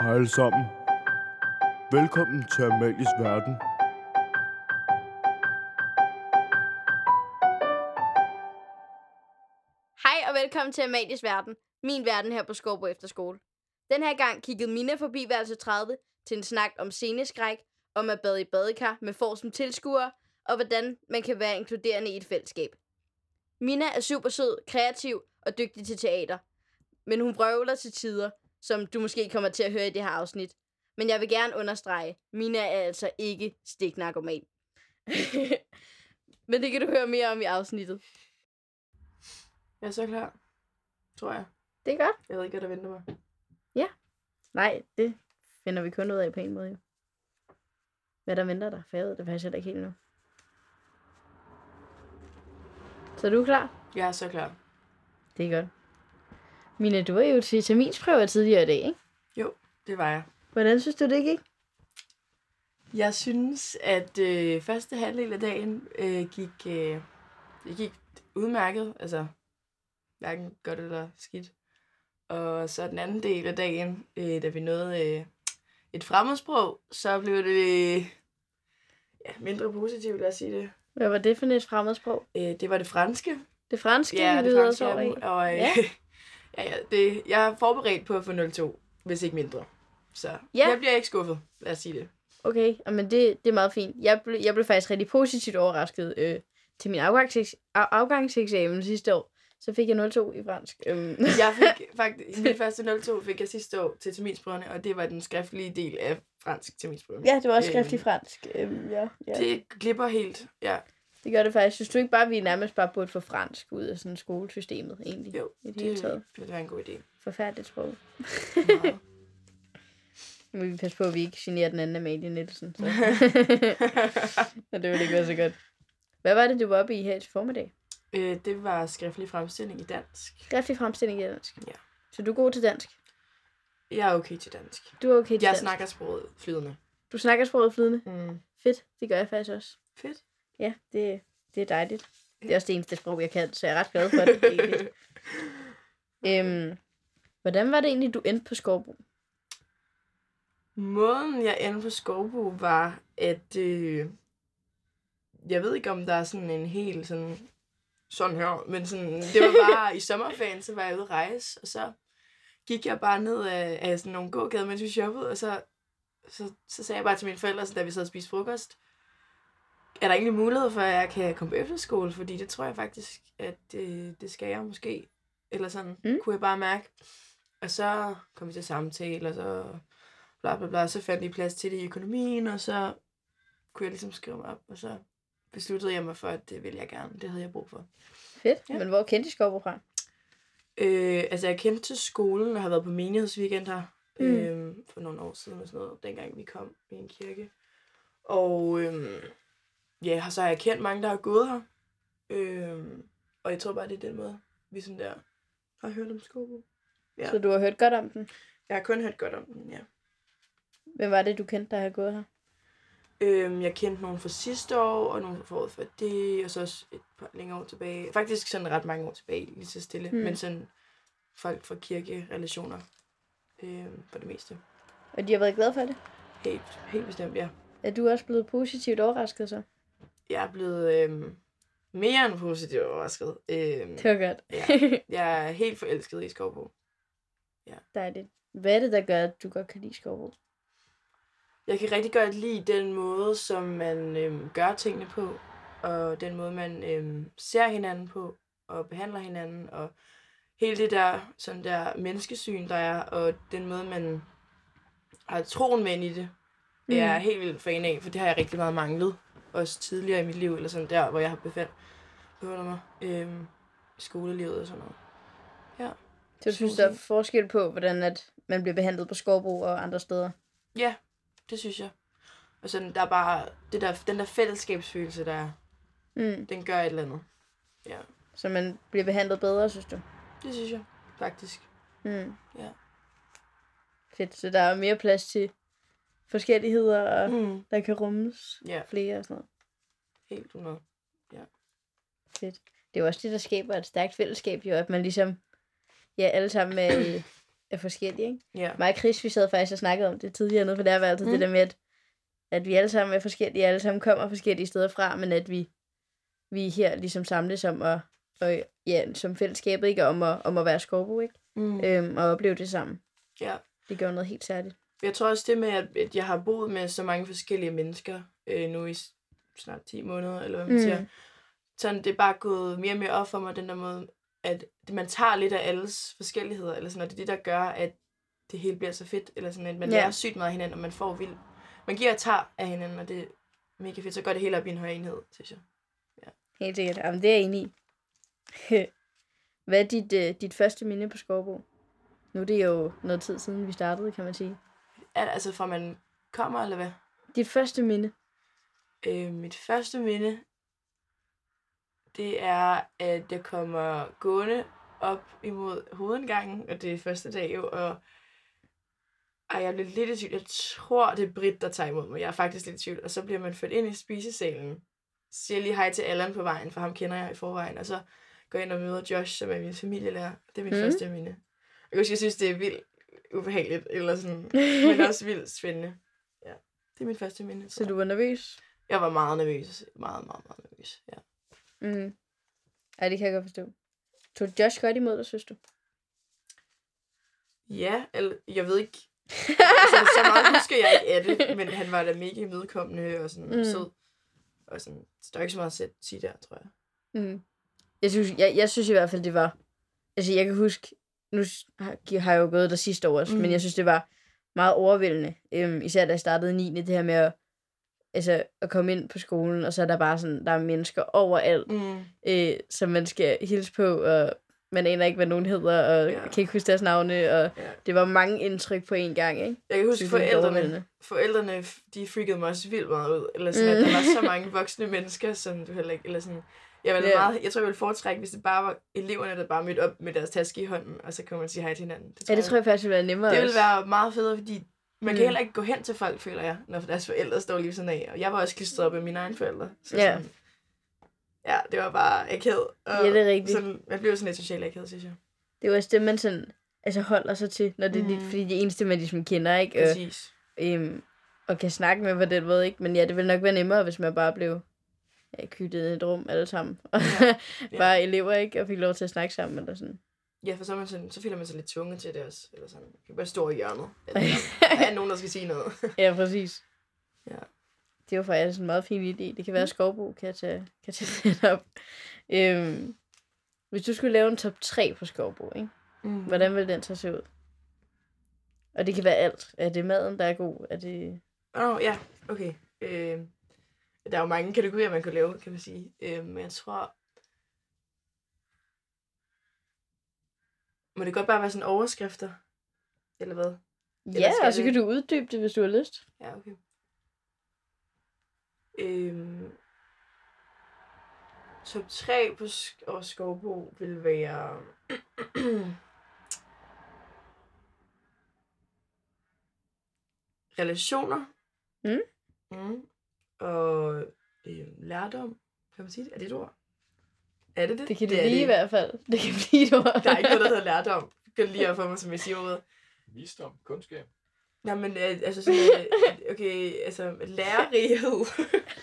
Hej alle sammen. Velkommen til Amalies Verden. Hej og velkommen til Amalies Verden, min verden her på Skorbo Efterskole. Den her gang kiggede Mina forbi værelse 30 til en snak om sceneskræk, om at bade i badekar med får som tilskuere, og hvordan man kan være inkluderende i et fællesskab. Mina er super sød, kreativ og dygtig til teater, men hun vrøvler til tider, som du måske kommer til at høre i det her afsnit. Men jeg vil gerne understrege, Mina er altså ikke stiknarkoman. men det kan du høre mere om i afsnittet. Jeg er så klar. Tror jeg. Det er godt. Jeg ved ikke, hvad der venter mig. Nej, det finder vi kun ud af på en måde. Jo. Hvad der venter dig, for jeg ved det faktisk heller ikke helt nu. Så er du klar? Jeg er så klar. Det er godt. Mina, du var jo til terminsprøver tidligere i dag, ikke? Jo, det var jeg. Hvordan synes du, det gik? Jeg synes, at øh, første halvdel af dagen øh, gik, øh, det gik udmærket. Altså, hverken godt eller skidt. Og så den anden del af dagen, øh, da vi nåede øh, et fremmedsprog, så blev det øh, ja, mindre positivt, lad os sige det. Hvad var det for et fremmedsprog? Øh, det var det franske. Det franske, Ja, det franske så og, øh, Ja. ja. ja, det, jeg er forberedt på at få 02, hvis ikke mindre. Så Ja. jeg bliver ikke skuffet, lad os sige det. Okay, men det, det er meget fint. Jeg blev, jeg blev faktisk rigtig positivt overrasket øh, til min afgangses, af, afgangseksamen sidste år. Så fik jeg 02 i fransk. Øhm. Jeg fik faktisk, min første 02 fik jeg sidste år til terminsprøverne, og det var den skriftlige del af fransk terminsprøve. ja, det var også Øhm, skriftlig fransk. Øhm, ja, ja. Det... Det glipper helt, ja. Det gør det faktisk. Synes du ikke bare, at vi nærmest bare burde få fransk ud af sådan skolesystemet, egentlig? Jo, I det det taget. ville være en god idé. Forfærdeligt sprog. Nu må vi passe på, at vi ikke generer den anden Amalie Nielsen. Så. så det ville ikke være så godt. Hvad var det, du var oppe i her til formiddag? øh, det var skriftlig fremstilling i dansk. Skriftlig fremstilling i dansk. Ja. Så du er god til dansk? Jeg er okay til dansk. Du er okay til Jeg dansk? snakker sproget flydende. Du snakker sproget flydende? Mm. Fedt, det gør jeg faktisk også. Fedt. Ja, det, det er dejligt. Det er også det eneste sprog, jeg kan, så jeg er ret glad for det. egentlig. øhm, hvordan var det egentlig, du endte på Skovbo? Måden, jeg endte på Skovbo, var, at... Øh, jeg ved ikke, om der er sådan en helt sådan... Sådan her, men sådan, det var bare i sommerferien, så var jeg ude at rejse, og så gik jeg bare ned af, af sådan nogle gågader, mens vi shoppede, og så, så, så sagde jeg bare til mine forældre, så da vi sad og spiste frokost, er der egentlig mulighed for, at jeg kan komme på efterskole, fordi det tror jeg faktisk, at det, det skal jeg måske. Eller sådan, Mm. kunne jeg bare mærke. Og så kom vi til samtale, og så bla bla bla, så fandt de plads til det i økonomien, og så kunne jeg ligesom skrive mig op, og så besluttede jeg mig for, at det ville jeg gerne. Det havde jeg brug for. Fedt, ja. Men hvor kendte I Skovbo fra? Øh, altså, jeg kendte til skolen og har været på menighedsweekend her mm. øh, for nogle år siden, og sådan noget, dengang vi kom i en kirke. Og øh, ja, så har jeg kendt mange, der har gået her. Øh, og jeg tror bare, det er den måde, vi sådan der har hørt om Skobo. Ja. Så du har hørt godt om den. Jeg har kun hørt godt om den, ja. Hvem var det, du kendte, der har gået her? Øhm, jeg kendte nogen fra sidste år, og nogle fra året før det, og så også et par længere år tilbage. Faktisk sådan ret mange år tilbage, lige så stille. Mm. Men sådan folk fra kirkerelationer øhm, for det meste. Og de har været glade for det? Helt, helt bestemt, ja. Er du også blevet positivt overrasket så? Jeg er blevet øhm, mere end positivt overrasket. Øhm, Det var godt. ja. Jeg er helt forelsket i Skovbo. Dejligt. Hvad er det, der gør, at du godt kan lide Skovbo? Jeg kan rigtig godt lide den måde, som man øhm, gør tingene på, og den måde, man øhm, ser hinanden på, og behandler hinanden, og hele det der, sådan der menneskesyn, der er, og den måde, man har troen med ind i det, mm. er jeg helt vildt fan af, for det har jeg rigtig meget manglet, også tidligere i mit liv, eller sådan der, hvor jeg har befandt, befundet mig, øhm, i skolelivet og sådan noget. Ja. Så du synes, der er forskel på, hvordan at man bliver behandlet på Skovbo og andre steder? Ja, det synes jeg. Og sådan, der er bare, det der, den der fællesskabsfølelse, der er, Mm. den gør et eller andet. Ja, Så man bliver behandlet bedre, synes du? det synes jeg, faktisk. Mm. Ja. Fedt, så der er mere plads til forskelligheder, og Mm. der kan rummes Ja, flere og sådan noget. helt 100. Fedt. Det er jo også det, der skaber et stærkt fællesskab, jo, at man ligesom, ja, alle sammen er, er forskellige, ikke? Ja. Mig og Chris, vi sad faktisk og snakkede om det tidligere nede på lærerværelset, mm. Det der med, at, at vi alle sammen er forskellige, alle sammen kommer forskellige steder fra, men at vi, vi her ligesom samles om at, og, ja, som fællesskabet, ikke? Om at, om at være skovbo, ikke? Mm. Øhm, og opleve det sammen. ja. Det gør noget helt særligt. Jeg tror også det med, at at jeg har boet med så mange forskellige mennesker øh, nu i snart 10 måneder, eller hvad man Mm. siger. Sådan, det er bare gået mere og mere op for mig, den der måde, at man tager lidt af alles forskelligheder, eller sådan, og det er det, der gør, at det hele bliver så fedt, eller sådan, at man Ja. lærer sygt meget af hinanden, og man får vildt. Man giver og tager af hinanden, og det er mega fedt. Så går det hele op i en høj enhed, synes jeg. Helt sikkert. Jamen, det er jeg enig i. Hvad er dit, øh, dit første minde på Skovbo? Nu er det jo noget tid siden, vi startede, kan man sige. Al- Altså fra man kommer, eller hvad? Dit første minde? Øh, mit første minde, det er, at jeg kommer gående op imod hovedindgangen, og det er første dag jo, og ej, jeg bliver lidt i tvivl. Jeg tror, det er Britt, der tager imod mig. Jeg er faktisk lidt i tvivl. Og så bliver man ført ind i spisesalen. Siger lige hej til Allan på vejen, for ham kender jeg i forvejen. Og så går jeg ind og møder Josh, som er min familielærer. Det er mit Mm. mm. første minde. Jeg kan huske, jeg synes, det er vildt ubehageligt, eller sådan, men også vildt spændende. Ja, det er mit første minde. Så du var nervøs? Jeg var meget nervøs. Meget, meget, meget nervøs. Ja. Mm. Ej, det kan jeg godt forstå. Tog Josh godt imod dig, synes du? Ja, eller, jeg ved ikke. altså, så meget husker jeg ikke af det, men han var da mega imødekommende og sådan Mm. sød. Og sådan, så der er ikke så meget at sige der, tror jeg. Mm. Jeg, synes, jeg, jeg synes i hvert fald, det var... Altså, jeg kan huske... Nu har, jeg jo gået der sidste år også, mm. men Mm. jeg synes, det var meget overvældende. Øhm, især da jeg startede i 9. Det her med at, altså, at komme ind på skolen, og så er der bare sådan, der er mennesker overalt, Mm. øh, som man skal hilse på, og man aner ikke, hvad nogen hedder, og Ja. kan ikke huske deres navne, og Ja. det var mange indtryk på én gang, ikke? Jeg kan huske, det forældrene, forældrene, de freakede mig også vildt meget ud. Eller sådan, Mm. at der var så mange voksne mennesker, som du heller ikke... Eller sådan, jeg, ville Ja. meget, jeg tror, jeg ville foretrække, hvis det bare var eleverne, der bare mødte op med deres taske i hånden, og så kunne man sige hej til hinanden. Det Ja, det tror jeg faktisk ville være nemmere Det ville være meget federe, fordi man kan Mm. heller ikke gå hen til folk, føler jeg, når deres forældre står lige sådan af. Og jeg var også klistret op af mine egne forældre. Så Ja. sådan, ja, det var bare akavet. Og Ja, det er rigtigt. Sådan, man blev sådan lidt socialt akavet, synes jeg. Det er jo også det, man sådan, altså holder sig til, når det er lidt, Mhm. fordi det eneste, man ligesom kender, ikke? Og, Præcis. øhm, og kan snakke med på den måde, ikke? Men ja, det ville nok være nemmere, hvis man bare blev ja, kyttet i et rum alle sammen. Og Ja. bare elever, ikke? Og fik lov til at snakke sammen, eller sådan. Ja, for så, er man sådan, så føler man sig lidt tvunget til det også. Eller sådan, man kan bare stå i hjørnet. Eller, der er nogen, der skal sige noget. Ja, præcis. Ja. Det var faktisk en meget fin idé. Det kan være, at Skovbo kan tage, kan tage den op. Øhm, hvis du skulle lave en top 3 på Skovbo, ikke? Mm. Hvordan vil den så se ud? Og det kan være alt. Er det maden, der er god? Er det... Åh, oh, ja, okay. Øh, der er jo mange kategorier, man kan lave, kan man sige. Øh, men jeg tror... Må det godt bare være sådan overskrifter? Eller hvad? Ja, skal og så det- kan du uddybe det, hvis du har lyst. Ja, okay. Øhm, top 3 på sk- over Skovbo vil være... relationer. Mm. Mm. Og øh, lærdom. Kan man sige det? Er det et ord? Er det det? Det kan det, er blive i hvert fald. Det kan blive et ord. Der er ikke noget, der hedder lærdom. Det kan lige op for mig, som jeg siger ordet. Visdom, kundskab. Nej, men øh, altså sådan, øh, okay, altså lærerighed.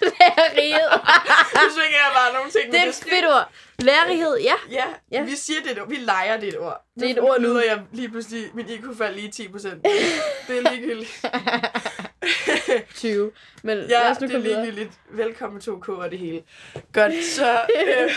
Lærerighed. nu svinger jeg bare nogle ting. det er et fedt ord. Lærerighed, ja. Ja, Ja. ja, vi siger det et ord. Vi leger det et ord. Det er et ord nu. Nu jeg lige pludselig, min IQ faldt lige 10 procent. Det er ligegyldigt. 20. Men lad ja, os nu det er ligegyldigt. Velkommen 2K og det hele. Godt, så... Øh,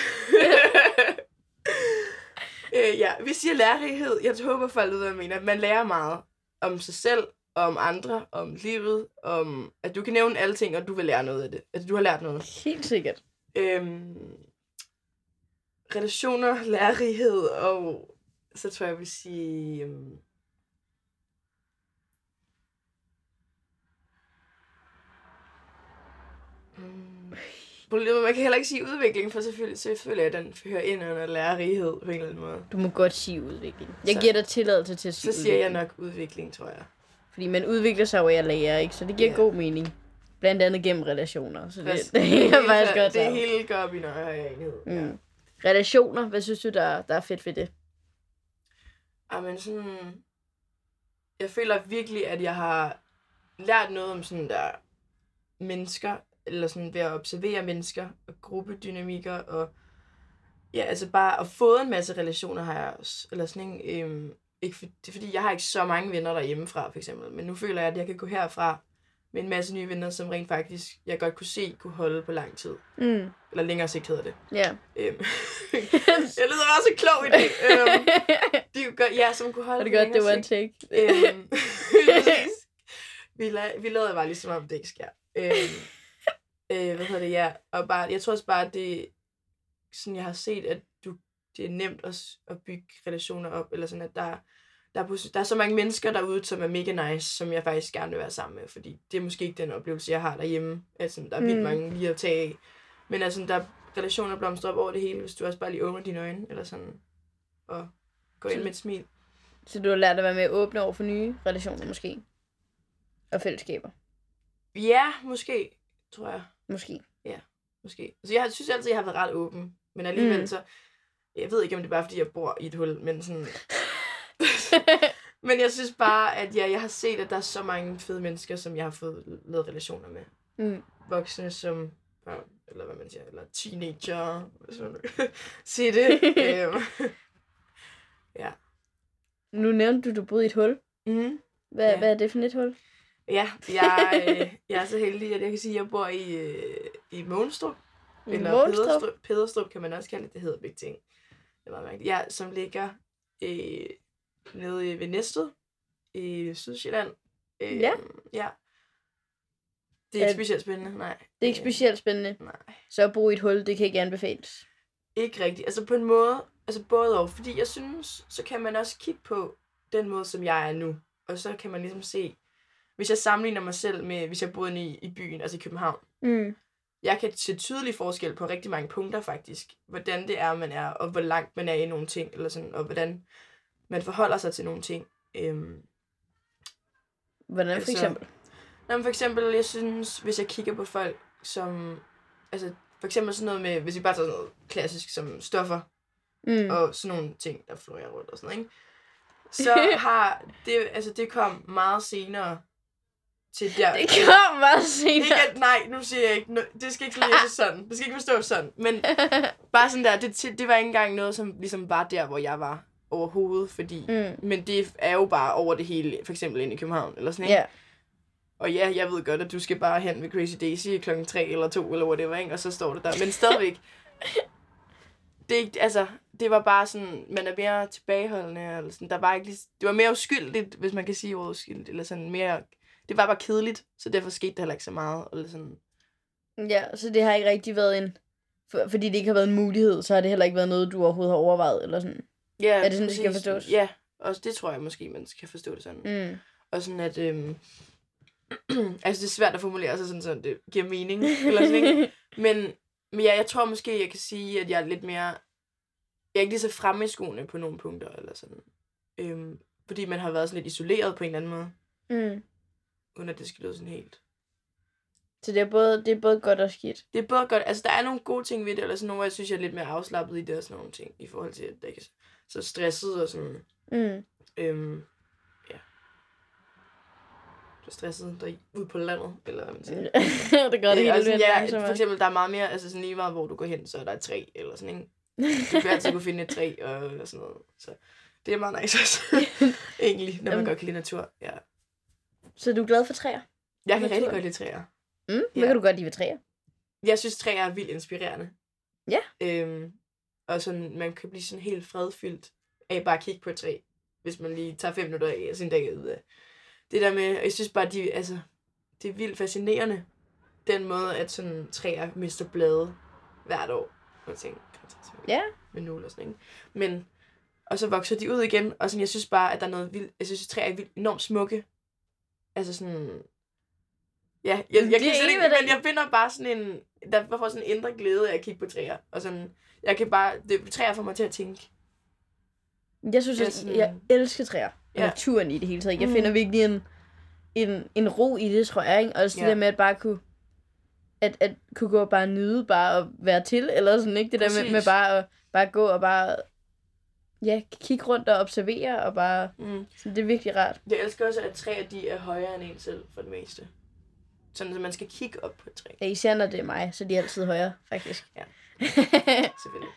øh, ja, vi siger lærerighed. Jeg håber, folk ved, hvad jeg mener. Man lærer meget om sig selv, om andre, om livet, om at du kan nævne alle ting, og du vil lære noget af det. At du har lært noget. Helt sikkert. Øhm, relationer, lærerighed, og så tror jeg, jeg vil sige... Øhm, mm, man kan heller ikke sige udvikling, for selvfølgelig, selvfølgelig at den hører ind under lærerighed på en eller anden måde. Du må godt sige udvikling. Jeg Så- giver dig tilladelse til at sige Så siger jeg udvikling. nok udvikling, tror jeg. Fordi man udvikler sig jo af at lære, ikke? Så det giver Ja. god mening. Blandt andet gennem relationer. Så det, Præcis. det, det er faktisk godt Det hele går op i en højere enhed. Ja. Mm. Relationer, hvad synes du, der, der er fedt ved det? Ej, men sådan... jeg føler virkelig, at jeg har lært noget om sådan der mennesker, eller sådan ved at observere mennesker og gruppedynamikker, og ja, altså bare at få en masse relationer har jeg også, eller sådan en, øhm, ikke for, det er fordi, jeg har ikke så mange venner derhjemmefra, for eksempel, men nu føler jeg, at jeg kan gå herfra med en masse nye venner, som rent faktisk, jeg godt kunne se, kunne holde på lang tid. Mm. Eller længere sigt hedder det. Ja. Øhm. jeg lyder også klog i det. Øhm, de godt, ja, som kunne holde det på godt, det var en take. Øhm, vi, la- vi lavede bare ligesom om det ikke sker. Øhm, øh, hvad hedder det, ja. Og bare, jeg tror også bare, at det sådan, jeg har set, at du, det er nemt at, at bygge relationer op, eller sådan, at der, der, er, der er så mange mennesker derude, som er mega nice, som jeg faktisk gerne vil være sammen med, fordi det er måske ikke den oplevelse, jeg har derhjemme, at sådan, der er vildt Mm. mange lige at tage af. Men altså, der er relationer blomstrer op over det hele, hvis du også bare lige åbner dine øjne, eller sådan, og går ind med et smil. Så du har lært at være mere åbne over for nye relationer, måske? Og fællesskaber, Ja, måske, tror jeg. Måske. Måske. Altså, jeg synes altid, jeg har været ret åben. Men alligevel Mm. så... Jeg ved ikke, om det er bare, fordi jeg bor i et hul, men sådan... men jeg synes bare, at ja, jeg har set, at der er så mange fede mennesker, som jeg har fået lavet relationer med. mm. Voksne som eller hvad man siger, eller teenager, hvis man sige det. øhm. Nu nævnte du, du boede i et hul. mm. Hvad, Ja. ja. hvad er det for et hul? Ja, jeg, øh, jeg er så heldig, at jeg kan sige, at jeg bor i, øh, i Månstrup. Eller Målstrup? Pederstrup, Pederstrup kan man også kalde det. Det hedder begge ting. Det er meget mærkeligt. Ja, som ligger øh, nede i- ved Næstved i Sydsjælland. Øh, Ja. Ja. Det er ikke specielt spændende, nej. Det er ikke Øh, specielt spændende. Nej, Så at bo i et hul, det kan ikke anbefales. ikke rigtigt. Altså på en måde, altså både og. Fordi jeg synes, så kan man også kigge på den måde, som jeg er nu. Og så kan man ligesom se, hvis jeg sammenligner mig selv med, hvis jeg boede i, i byen, altså i København, Mm. jeg kan se tydelig forskel på rigtig mange punkter faktisk. Hvordan det er, man er, og hvor langt man er i nogle ting, eller sådan, og hvordan man forholder sig til nogle ting. Øhm, Hvordan for Altså, eksempel? Nå, men for eksempel, jeg synes, hvis jeg kigger på folk, som... Altså, for eksempel sådan noget med, hvis vi bare tager sådan noget klassisk som stoffer, Mm. og sådan nogle ting, der florerer rundt og sådan noget, ikke? Så har det, altså det kom meget senere til der. Det kom meget senere. Ikke at, nej, nu siger jeg ikke, det skal ikke læses sådan. Det skal ikke forstås sådan. Men bare sådan der, det, det var ikke engang noget, som ligesom var der, hvor jeg var overhovedet, fordi... Mm. Men det er jo bare over det hele, for eksempel inde i København, eller sådan, ikke? Ja. Og ja, jeg ved godt, at du skal bare hen ved Crazy Daisy klokken 3 eller 2 eller whatever, ikke? Og så står det der. Men stadigvæk, det, er ikke, altså, det var bare sådan, man er mere tilbageholdende, eller sådan, der var ikke det var mere uskyldigt, hvis man kan sige ordet uskyldigt, eller sådan mere, det var bare kedeligt, så derfor skete der heller ikke så meget, eller sådan, Ja, så det har ikke rigtig været en... For, fordi det ikke har været en mulighed, så har det heller ikke været noget, du overhovedet har overvejet, eller sådan. ja, Er det sådan, det skal præcis. forstås? Ja, også det tror jeg måske, man skal forstå det sådan. Mm. Og sådan at, øhm, altså det er svært at formulere sig sådan, så det giver mening, eller sådan, ikke? Men, men ja, jeg tror måske, jeg kan sige, at jeg er lidt mere... Jeg er ikke lige så fremme i skoene på nogle punkter, eller sådan. Øhm, fordi man har været sådan lidt isoleret på en eller anden måde, mm. Uden at det skal lyde sådan helt. Så det er, både, det er både godt og skidt. Det er både godt, altså der er nogle gode ting ved det, eller sådan nogle, hvor jeg synes, jeg er lidt mere afslappet i det og sådan nogle ting, i forhold til, at det ikke er så stresset og sådan, Mm. øhm, ja. Så stresset der ude på landet, eller hvad man siger. det gør det Øh, helt vildt ja, for eksempel, der er meget mere, altså sådan lige meget, hvor du går hen, så er der et træ, eller sådan, ikke? Du kan altid kunne finde et træ, og, og sådan noget. Så det er meget nice også, egentlig, når man Jamen. godt kan lide natur. Ja. Så du er glad for træer? Jeg kan rigtig godt lide træer. Mm. Hvad Ja. kan du godt lide ved træer? Jeg synes, træer er vildt inspirerende. Ja. Øhm, og sådan, man kan blive sådan helt fredfyldt af bare at kigge på et træ, hvis man lige tager fem minutter af sin dag ud af. Det der med, og jeg synes bare, de, altså, det er vildt fascinerende, den måde, at sådan træer mister blade hvert år. Og jeg tænker, Ja. Med nål og sådan, ikke? Men, og så vokser de ud igen, og sådan, jeg synes bare, at der er noget vildt, jeg synes, at træer er vildt enormt smukke. Altså sådan, ja, jeg, jeg, Det jeg kan slet ikke, men jeg finder bare sådan en, der får sådan en indre glæde af at kigge på træer, og sådan, jeg kan bare, det, træer får mig til at tænke. Jeg synes, at sådan- jeg elsker træer. Og Ja. naturen i det hele taget. Jeg Mm. finder virkelig en, en, en ro i det, tror jeg. Ikke? Og også det Ja. der med at bare kunne at, at kunne gå og bare nyde, bare at være til, eller sådan, ikke? Det der med, med Præcis. bare at bare gå og bare ja, kigge rundt og observere, og bare, Mm. så det er virkelig rart. Jeg elsker også, at træer de er højere end en selv, for det meste. Sådan, at man skal kigge op på et træ, Ja, især når det er mig, så de er altid højere, faktisk. Ja. selvfølgelig.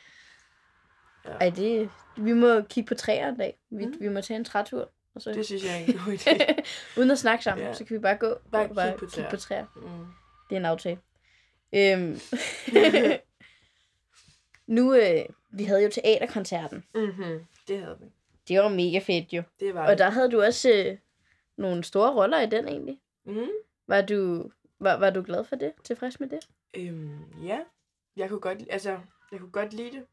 Ej, det, vi må kigge på træer en dag. Vi, Mm. vi må tage en trætur. Og så, Det synes jeg er en god idé. uden at snakke sammen, Ja. ja. så kan vi bare gå Bare og bare kigge på kigge på træer. Mm. Det er en aftale. Øhm. nu, øh, vi havde jo teaterkoncerten. Mm-hmm. Det havde vi. Det var mega fedt jo. Det var Og der havde du også øh, nogle store roller i den egentlig. Mm. Var du, var, var du glad for det? Tilfreds med det? Øhm, ja. Jeg kunne godt, altså, jeg kunne godt lide det.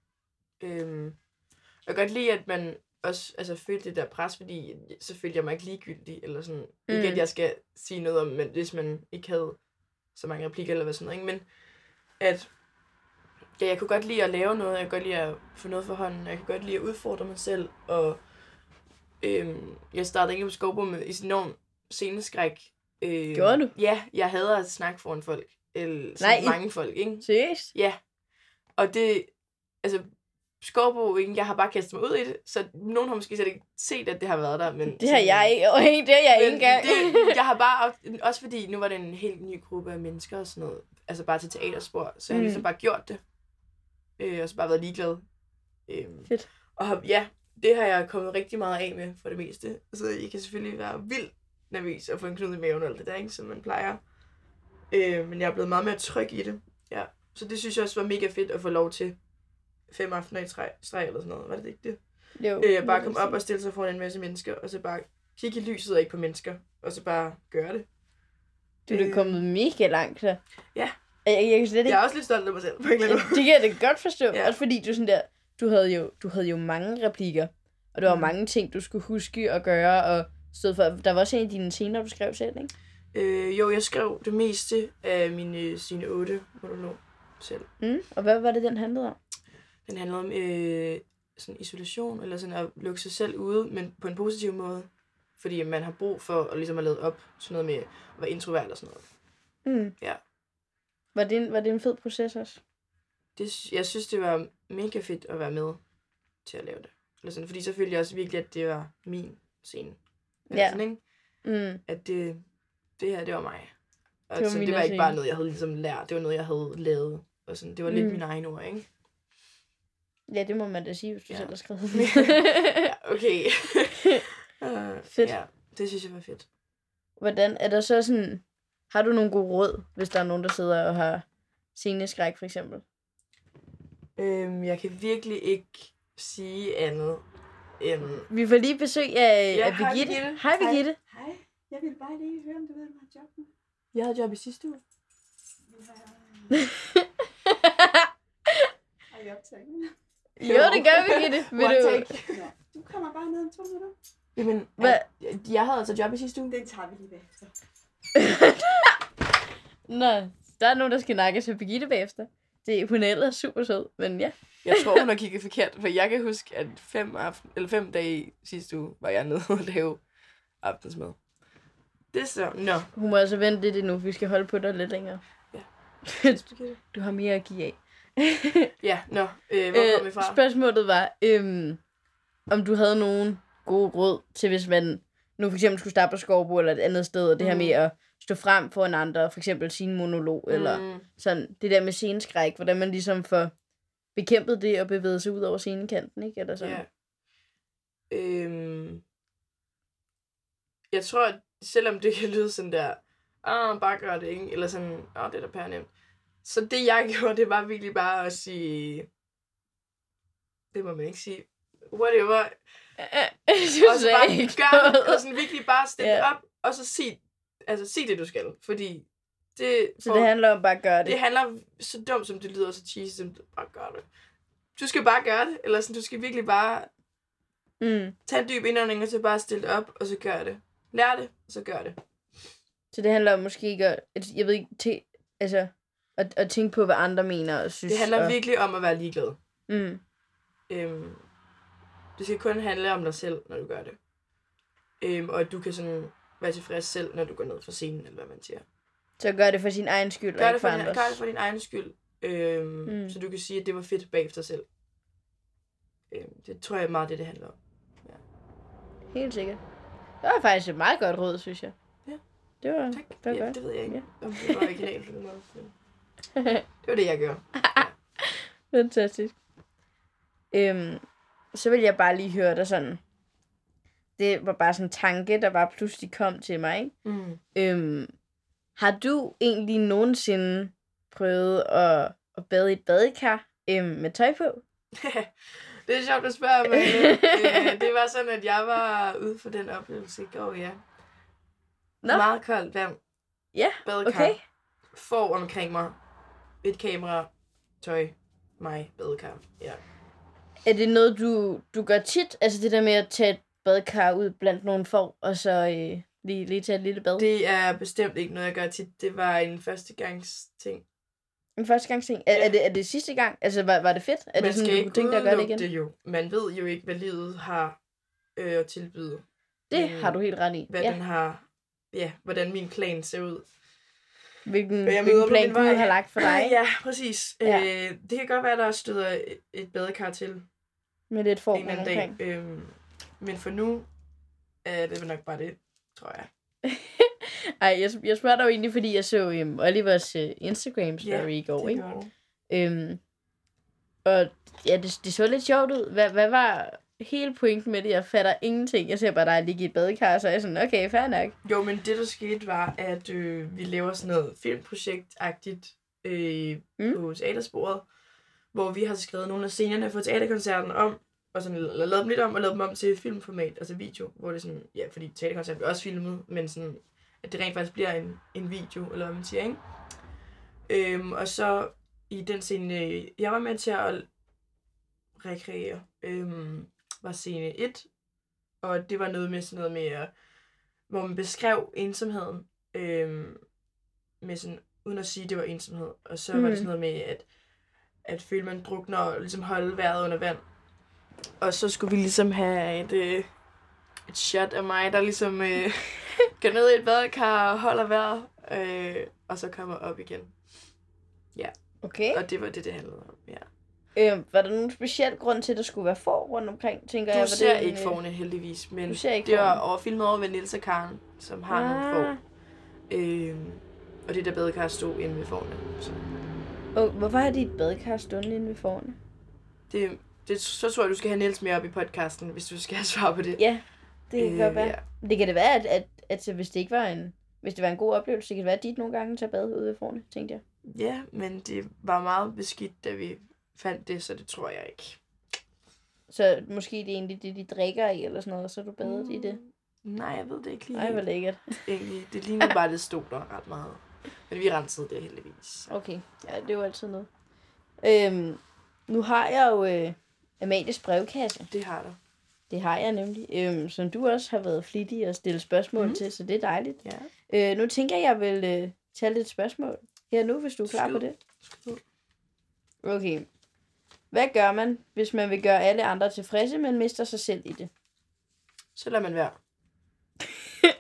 Øhm, jeg kunne godt lide, at man også altså, følte det der pres, fordi så følte jeg mig ikke ligegyldig, eller sådan. Mm. Ikke, Mm. at jeg skal sige noget om, men hvis man ikke havde så mange replikker, eller hvad sådan noget, ikke? Men at ja, jeg kunne godt lide at lave noget, jeg kunne godt lide at få noget for hånden, jeg kunne godt lide at udfordre mig selv, og øhm, jeg startede ikke på Skovbo med i sådan enorm sceneskræk. Øh, Gjorde du? Ja, jeg hader at snakke foran folk. Eller Nej. Mange folk, ikke? Seriøst? Ja. Og det, altså, Skovbo, ikke? jeg har bare kastet mig ud i det, så nogen har måske slet ikke set, at det har været der. Men Det har jeg ikke. Og det har jeg ikke engang. det, jeg har bare, også fordi nu var det en helt ny gruppe af mennesker og sådan noget, altså bare til teaterspor, så jeg har Mm. ligesom bare gjort det. Øh, og så bare været ligeglad. Øh, Fedt. Og har, ja, det har jeg kommet rigtig meget af med for det meste. Så jeg kan selvfølgelig være vildt nervøs og få en knude i maven og alt det der, ikke, som man plejer. Øh, men jeg er blevet meget mere tryg i det. Ja. Så det synes jeg også var mega fedt at få lov til fem aftener i træ, streg eller sådan noget. Var det ikke det? Jo, Øh, bare komme op og stille sig foran en masse mennesker, og så bare kigge i lyset og ikke på mennesker, og så bare gøre det. Du er Øh, kommet mega langt, så. Ja. Jeg, jeg, jeg slet ikke... Jeg er også lidt stolt af mig selv, på en eller anden måde. det kan jeg da godt forstå. Ja. Også fordi du sådan der, du havde jo, du havde jo mange replikker, og der var Mm. mange ting, du skulle huske at gøre, og stod for, der var også en af dine scener, du skrev selv, ikke? Øh, jo, jeg skrev det meste af mine sine otte monolog selv. Mm. Og hvad var det, den handlede om? Den handler om øh, sådan isolation, eller sådan at lukke sig selv ude, men på en positiv måde. Fordi man har brug for at ligesom at lade op sådan noget med at være introvert og sådan noget. Mm. Ja. Var det, en, var det en fed proces også? Det, jeg synes, det var mega fedt at være med til at lave det. Eller sådan, fordi så følte jeg også virkelig, at det var min scene. Eller Ja. Sådan, ikke? Mm. At det, det her, det var mig. Og Det var så min det var ikke bare noget, jeg havde ligesom lært. Det var noget, jeg havde lavet. Og sådan, det var lidt Mm. mine egne ord, ikke? Ja, det må man da sige, hvis du Ja. selv har skrevet ja, okay. uh, Fedt. Ja, det synes jeg var fedt. Hvordan er der så sådan... Har du nogle gode råd, hvis der er nogen, der sidder og har sceneskræk, for eksempel? Øhm, jeg kan virkelig ikke sige andet end... Vi får lige besøg af, Ja, af hej, Birgitte. Hej, Hej. Birgitte. Hej, jeg vil bare lige høre, om du ved, du har job nu. Jeg havde job i sidste uge. Har I optaget? Jo, det gør Birgitte. Vil du... Du kommer bare ned om to minutter. Jamen, Hvad? jeg, jeg havde altså job i sidste uge. Den tager vi lige bagefter. Nå, der er nogen, der skal nakke til Birgitte bagefter. Det, hun er ellers super sød, men ja. Jeg tror, hun har kigget forkert, for jeg kan huske, at fem, aften, eller fem dage sidste uge var jeg nede og lave aftensmad. Det er så... Nå. Hun må altså vente lidt endnu, vi skal holde på dig lidt længere. Ja. du har mere at give af. Ja, nå. Øh, hvor kom vi Øh, fra? spørgsmålet var, øhm, om du havde nogen gode råd til, hvis man nu for eksempel skulle starte på Skovbo eller et andet sted, og det her Mm. med at stå frem for en andre, for eksempel sin monolog, mm. eller sådan det der med sceneskræk, hvordan man ligesom får bekæmpet det og bevæget sig ud over scenekanten, ikke? Eller sådan. ja. Øhm, jeg tror, at selvom det kan lyde sådan der, ah, bare gør det, ikke? Eller sådan, ah, det er da pære nemt. Så det, jeg gjorde, det var virkelig bare at sige, det må man ikke sige, whatever, du og så bare ikke gør det, noget. og sådan virkelig bare stille Ja. op, og så sig, altså sig det, du skal, fordi det, Så det handler om bare at gøre det. det handler så dumt, som det lyder, så cheesy, som det bare gør det. Du skal bare gøre det, eller sådan, du skal virkelig bare Mm. Tag en dyb indånding, og så bare stille det op, og så gør det. Lær det, og så gør det. Så det handler om måske ikke at, at- jeg ved ikke, te, altså, at, at tænke på, hvad andre mener og synes. Det handler og, virkelig om at være ligeglad. Mm. Øhm, det skal kun handle om dig selv, når du gør det. Øhm, og at du kan sådan være tilfreds selv, når du går ned fra scenen, eller hvad man siger. Så gør det for sin egen skyld, og Gør ikke det for andres. gør det for din egen skyld. Øhm, Mm. Så du kan sige, at det var fedt bagefter selv. Øh, det tror jeg er meget det, det handler om. Helt sikkert. Det var faktisk et meget godt råd, synes jeg. Ja. Det var, Tak. det var ja, godt. det ved jeg ikke, Ja. om det var originalt på den måde. Det var det, jeg gør. Fantastisk. Øhm, så vil jeg bare lige høre dig sådan. Det var bare sådan en tanke, der bare pludselig kom til mig. Ikke? Mm. Øhm, har du egentlig nogensinde prøvet at, at bade i et badekar øhm, med tøj på? det er sjovt at spørge, men øh, det var sådan, at jeg var ude for den oplevelse i går, ja. Nå. Meget koldt vand. Ja, Badekar. okay. Får omkring mig. Et kamera, tøj, mig, badekar. Ja. Er det noget, du, du gør tit? Altså det der med at tage et badekar ud blandt nogle får, og så øh, lige, lige tage et lille bad? Det... Er bestemt ikke noget, jeg gør tit. Det var en førstegangs ting. En første gang ting. Er, Ja. er, det, er det sidste gang? Altså var, var det fedt? Er Man det sådan, ikke dig at gøre det igen? det jo. Man ved jo ikke, hvad livet har øh, at tilbyde. Det Mm. har du helt ret i. Hvad Ja. den har... Ja, hvordan min plan ser ud. Hvilken, jeg hvilken plan vej. har lagt for dig. Ja, præcis. Ja. Øh, det kan godt være, der støder et, et badekar til Med lidt form en anden omkring. dag. Øhm, men for nu er det nok bare det, tror jeg. Ej, jeg, jeg spørger dig jo egentlig, fordi jeg så um, Olivers uh, Instagram story Ja, i går, ikke? du. Øhm, og ja, det, det så lidt sjovt ud. Hvad, hvad var hele pointen med det? Jeg fatter ingenting. Jeg ser bare dig ligge i et badekar, så er jeg sådan, okay, fair nok. Jo, men det der skete var, at øh, vi laver sådan noget filmprojekt-agtigt øh, Mm. på teatersporet, hvor vi har skrevet nogle af scenerne for teaterkoncerten om, og sådan eller lavet dem lidt om, og lavet dem om til filmformat, altså video, hvor det sådan, ja, fordi teaterkoncerten bliver også filmet, men sådan, at det rent faktisk bliver en, en video, eller hvad man siger, ikke? Øhm, og så i den scene, øh, jeg var med til at rekreere, øhm, var scene 1, og det var noget med sådan noget med, at, hvor man beskrev ensomheden, øhm, med sådan, uden at sige, at det var ensomhed. Og så mm. var Mm. det sådan noget med, at, at føle, man drukner og ligesom holde vejret under vand. Og så skulle vi ligesom have et, øh, et shot af mig, der ligesom øh, går ned i et badekar og holder vejret, øh, og så kommer op igen. Okay. Og det var det, det handlede om, ja. Øhm, var der nogen speciel grund til, at der skulle være får rundt omkring, tænker jeg? Du ser det, ikke øh, forne heldigvis, men Du ser ikke det fårene? over, filmet over ved Nils og Karen, som har ah. nogle får. Øhm, og det der badekar stod inde ved forne. Så Oh, hvorfor har de et badekar stående inde ved forne? det, det, så tror jeg, du skal have Niels med op i podcasten, hvis du skal have svar på det. Ja, det kan øh, godt være. ja. Det kan det være, at, at, at hvis det ikke var en hvis det var en god oplevelse, så kan det være, at de nogle gange tager bad ude ved forne, tænkte jeg. ja, men det var meget beskidt, da vi fandt det, så det tror jeg ikke. Så måske det er egentlig det, de drikker i, eller sådan noget, og så er du badet mm. i det. Nej, jeg ved det ikke lige. Ej, hvor lækkert. egentlig. Det lignede bare, det stod der ret meget. Men vi rensede det heldigvis. Okay, ja, det er jo altid noget. Øhm, nu har jeg jo øh, Amalies brevkasse. Det har du. Det har jeg nemlig. Øhm, som du også har været flittig at stille spørgsmål mm. Til, så det er dejligt. Ja. Øh, nu tænker jeg, jeg vil øh, tage lidt spørgsmål her nu, hvis du er klar på Skyd. det. Skyd. Okay. Hvad gør man, hvis man vil gøre alle andre tilfredse, men mister sig selv i det? Så lader man være.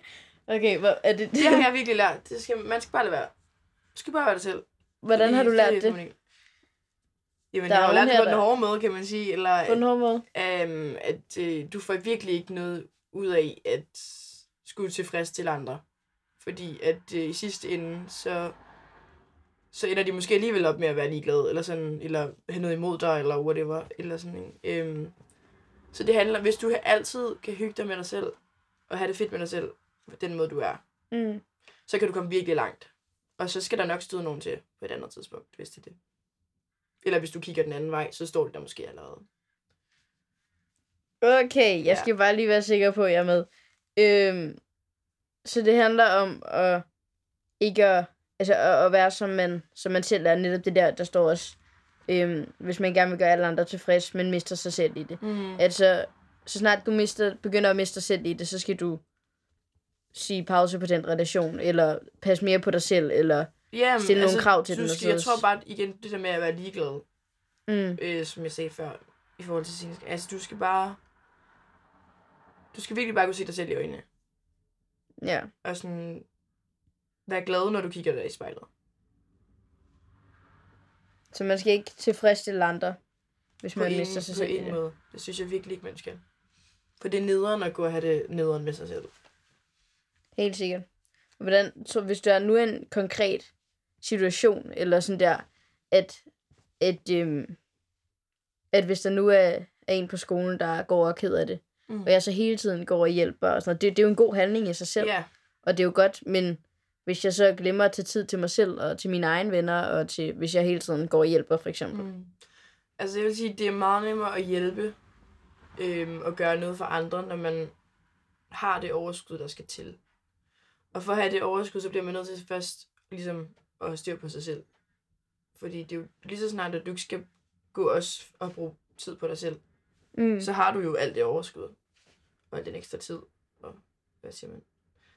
Okay, hvor, er det, Det har jeg virkelig lært. Det skal, man skal bare lade være. Du skal bare være dig selv. hvordan har du lært det? Jamen, Der er jeg har jo lært det på den hårde måde, kan man sige. Eller, På en hård måde? øhm, at øh, du får virkelig ikke noget ud af at skulle tilfredsstille andre. Fordi at øh, i sidste ende, så, så ender de måske alligevel op med at være ligeglade, eller sådan, eller have noget imod dig, eller whatever, eller sådan, ikke? øhm, Så det handler, hvis du altid kan hygge dig med dig selv, og have det fedt med dig selv, på den måde du er, Mm. så kan du komme virkelig langt. Og så skal der nok støde nogen til på et andet tidspunkt, hvis det er det. Eller hvis du kigger den anden vej, så står det der måske allerede. Okay, jeg Ja. skal bare lige være sikker på, at jeg er med. Øhm, så det handler om at ikke at, altså at, at være som man, som man selv er. Netop det der, der står også, øhm, hvis man gerne vil gøre alle andre tilfreds, men mister sig selv i det. Mm. Altså, så snart du mister, begynder at miste dig selv i det, så skal du sige pause på den relation, eller passe mere på dig selv, eller Ja, stille nogle krav til den, Skal, jeg tror bare, igen, det der med at være ligeglad, mm, øh, som jeg sagde før, i forhold til sin... Altså, du skal bare... Du skal virkelig bare kunne se dig selv i øjnene. ja. Og sådan... Være glad, når du kigger dig i spejlet. Så man skal ikke tilfredsstille andre. hvis På, man ingen, mister sig på selv. ingen det. måde. Det synes jeg virkelig ikke, man skal. For det er nederen at gå og have det nederen med sig selv. Helt sikkert. Hvordan, så hvis der nu er en konkret situation, eller sådan der, at, at, øhm, at hvis der nu er, er en på skolen, der går og er ked af det, Mm. og jeg så hele tiden går og hjælper, og sådan noget, det, det er jo en god handling i sig selv, Ja, og det er jo godt, men hvis jeg så glemmer at tage tid til mig selv, og til mine egne venner, og til, hvis jeg hele tiden går og hjælper, for eksempel. Mm. Altså jeg vil sige, det er meget nemmere at hjælpe øhm, og gøre noget for andre, når man har det overskud, der skal til. Og for at have det overskud, så bliver man nødt til først ligesom at have styr på sig selv. Fordi det er jo lige så snart, at du ikke skal gå også og bruge tid på dig selv, Mm. så har du jo alt det overskud. Og den ekstra tid. Og hvad siger man?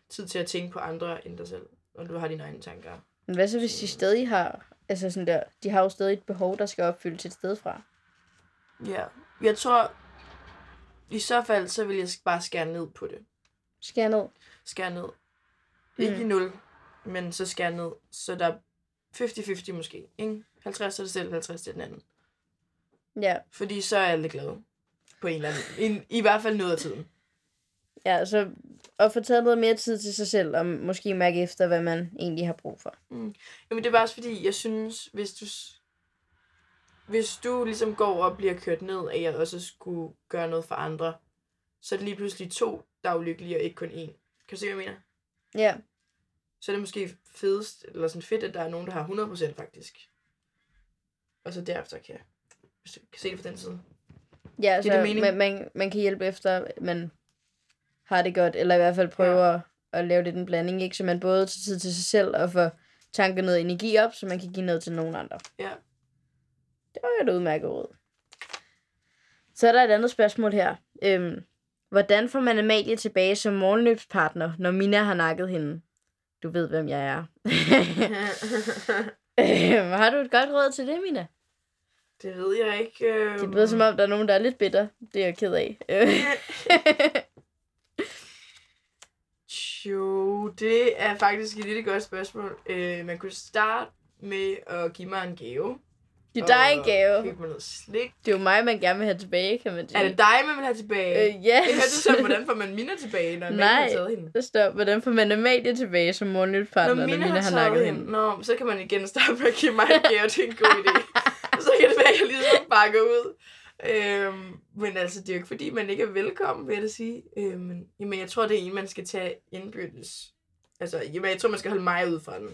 Tid til at tænke på andre end dig selv. Og du har dine egne tanker. Men hvad så, hvis de stadig har, altså sådan der, de har jo stadig et behov, der skal opfyldes et sted fra? Ja. Jeg tror, i så fald, så vil jeg bare skære ned på det. Jeg ned? skære ned. Ikke Mm. i 0, men så skære ned. Så der er 50-50 måske. Ikke? 50 til dig selv, 50 til den anden. Ja, Fordi så er alle glade. På en eller anden. I, I hvert fald noget af tiden. Ja, så at få taget noget mere tid til sig selv, og måske mærke efter, hvad man egentlig har brug for. Jamen det er bare også fordi, jeg synes, hvis du, hvis du ligesom går og bliver kørt ned af at også skulle gøre noget for andre, så er det lige pludselig to, der er ulykkelige, og ikke kun én. Kan du se, hvad jeg mener? Ja, Så er det måske fedest, eller sådan fedt, at der er nogen, der har 100% faktisk. Og så derefter kan jeg, hvis du kan se det på den side. ja det så meningen? man, man, man kan hjælpe efter, man har det godt, eller i hvert fald prøve ja. at, at lave lidt en blanding, ikke? Så man både tager tid til sig selv, og får tanket noget energi op, så man kan give noget til nogen andre. Ja. Det var jo et udmærket råd. Så er der et andet spørgsmål her. Øhm, hvordan får man Amalie tilbage som morgenløbspartner, når Mina har nakket hende? Du ved, hvem jeg er. Øhm, har du et godt råd til det, Mina? det ved jeg ikke. Øh... Det lyder som om, der er nogen, der er lidt bitter. Det er jeg ked af. Jo, det er faktisk et lille godt spørgsmål. Øh, man kunne starte med at give mig en gave. Det er dig en gave. Købe mig noget slik. Det er jo mig, man gerne vil have tilbage, kan man sige. Er det dig, man vil have tilbage? Øh, yes. Jeg hørte så, hvordan får man Mina tilbage, når man Nej. har taget hende? Der står, hvordan får man Amalie tilbage som morgenløbspartner, når Mina, har nakket hende. Nå, så kan man igen starte med at give mig en gave. Det er en god idé. så kan det være, at jeg ligesom bakker ud. Øhm, men altså, det er jo ikke fordi, man ikke er velkommen, vil jeg da sige. Øhm, jamen, jeg tror, det er en, man skal tage indbyrdes. Altså, jamen, jeg tror, man skal holde mig ud fra den.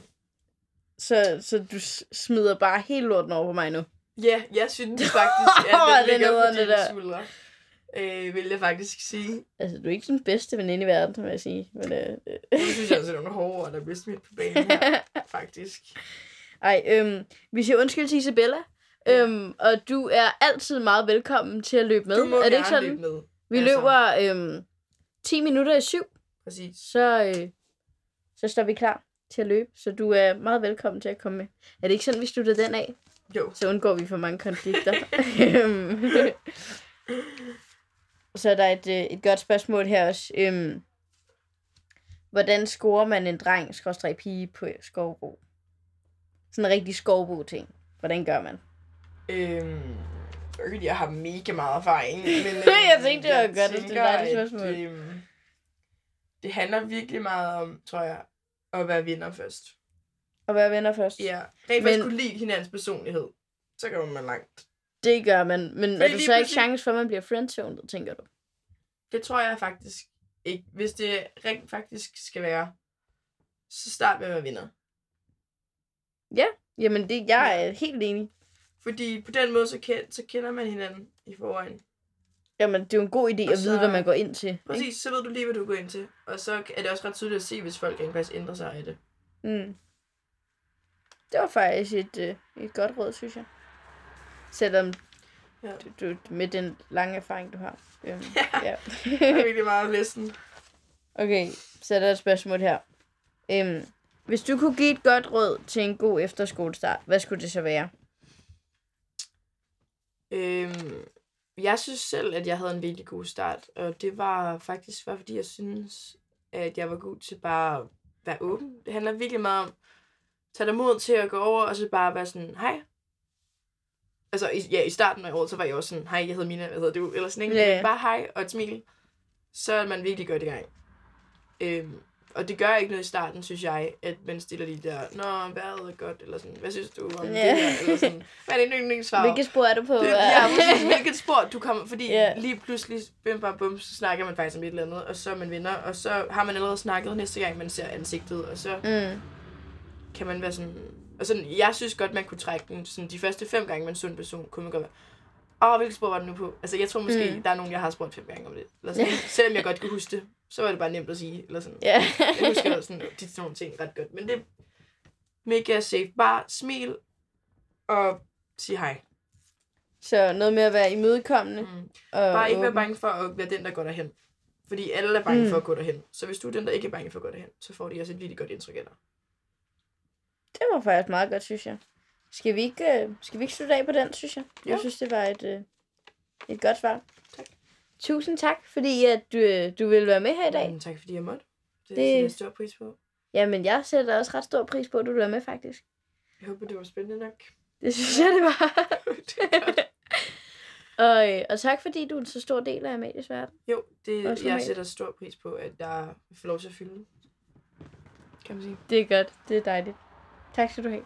Så, så du smider bare helt lorten over på mig nu. Ja, jeg synes faktisk, at det den ligger på det dine der. skuldre. Øh, vil jeg faktisk sige. Altså, du er ikke den bedste veninde i verden, vil jeg sige. Men, øh, øh. Det synes jeg også er nogle hårde ord, der bliver smidt på banen her, faktisk. Ej, øhm, vi siger undskyld til Isabella. Øhm, og du er altid meget velkommen til at løbe med. Du må er det ikke sådan? løbe med. Vi Altså. løber øhm, 10 minutter i syv, Præcis. så, øh, så står vi klar til at løbe. Så du er meget velkommen til at komme med. Er det ikke sådan, vi slutter den af? Jo. Så undgår vi for mange konflikter. Øhm, så er der et, øh, et godt spørgsmål her også. Øhm, hvordan scorer man en dreng, skråstrej pige på skovbo? Sådan en rigtig skovbo-ting. Hvordan gør man? Øhm, er ikke, jeg har mega meget erfaring. Men, øhm, Jeg tænkte, det var godt at dig det at, spørgsmål. øhm, det handler virkelig meget om, tror jeg, at være venner først. Og være venner først? Ja. Rent Men- kunne lide hinandens personlighed. Så kommer man langt. Det gør man. Men er Fordi der lige så ikke chance for, at man bliver friendzoned, tænker du? Det tror jeg faktisk ikke. Hvis det rent faktisk skal være, så start med at være venner. Jamen, det, jeg er helt enig. Fordi på den måde, så, kend, så kender man hinanden i forvejen. Jamen, det er jo en god idé Og at vide, så- hvad man går ind til. ikke? Præcis, så ved du lige, hvad du går ind til. Og så er det også ret tydeligt at se, hvis folk rent faktisk ændrer sig af det. Mm. Det var faktisk et, øh, et godt råd, synes jeg. Selvom Ja. du, du, med den lange erfaring, du har. Øhm, ja. Det er virkelig meget læsten. okay, så er der et spørgsmål her. Øhm, hvis du kunne give et godt råd til en god efterskolestart, hvad skulle det så være? Øhm, jeg synes selv, at jeg havde en virkelig god start. Og det var faktisk bare, fordi jeg synes, at jeg var god til bare at være åben. Det handler virkelig meget om, tage dig mod til at gå over, og så bare være sådan, hej. Altså, i, ja, i starten af året, så var jeg også sådan, hej, jeg hedder Mina, hvad hedder du? Eller sådan, ikke? Yeah. Bare hej og et smil. Så er man virkelig godt i gang. Øhm, og det gør ikke noget i starten, synes jeg, at man stiller de der, nå, vejret er godt, eller sådan, hvad synes du om Ja. det her? Eller sådan, hvad er det yndlingssvar? Hvilket spor er du på? Det, ja, præcis. Hvilket spor du kommer... Fordi yeah. lige pludselig, bim bam bum, så snakker man faktisk om et eller andet, og så er man venner, og så har man allerede snakket næste gang, man ser ansigtet, og så Mm. kan man være sådan... Og sådan, jeg synes godt, man kunne trække den sådan, de første fem gange, man så en person, kunne man godt være, åh, hvilket spor var det nu på? Altså, jeg tror måske, Mm. der er nogen, jeg har spurgt fem gange om det. Eller sådan, selvom jeg godt kan huske det, så var det bare nemt at sige. Eller sådan. Ja. Jeg husker sådan, de sådan nogle ting ret godt. Men det er mega safe. Bare smil og sig hej. Så noget med at være imødekommende. Mm. Og Bare ikke være bange for at være den, der går derhen. Fordi alle er bange mm. for at gå derhen. Så hvis du er den, der ikke er bange for at gå derhen, så får de også et virkelig godt indtryk af dig. Det var faktisk meget godt, synes jeg. Skal vi ikke, øh, skal vi ikke slutte af på den, synes jeg? Jeg Jo. synes, det var et, øh, et godt svar. Tak. Tusind tak, fordi at du, øh, du ville være med her i dag. Mm, tak fordi jeg måtte. Det, Det- sætter jeg stor pris på. Jamen, jeg sætter også ret stor pris på, at du vil være med, faktisk. Jeg håber, det var spændende nok. Det synes jeg, det var. det og, og tak, fordi du er en så stor del af Amalies verden. Jo, det, jeg normalt. sætter stor pris på, at jeg får lov til at fylde. Kan man sige. Det er godt. Det er dejligt. Tak skal du have.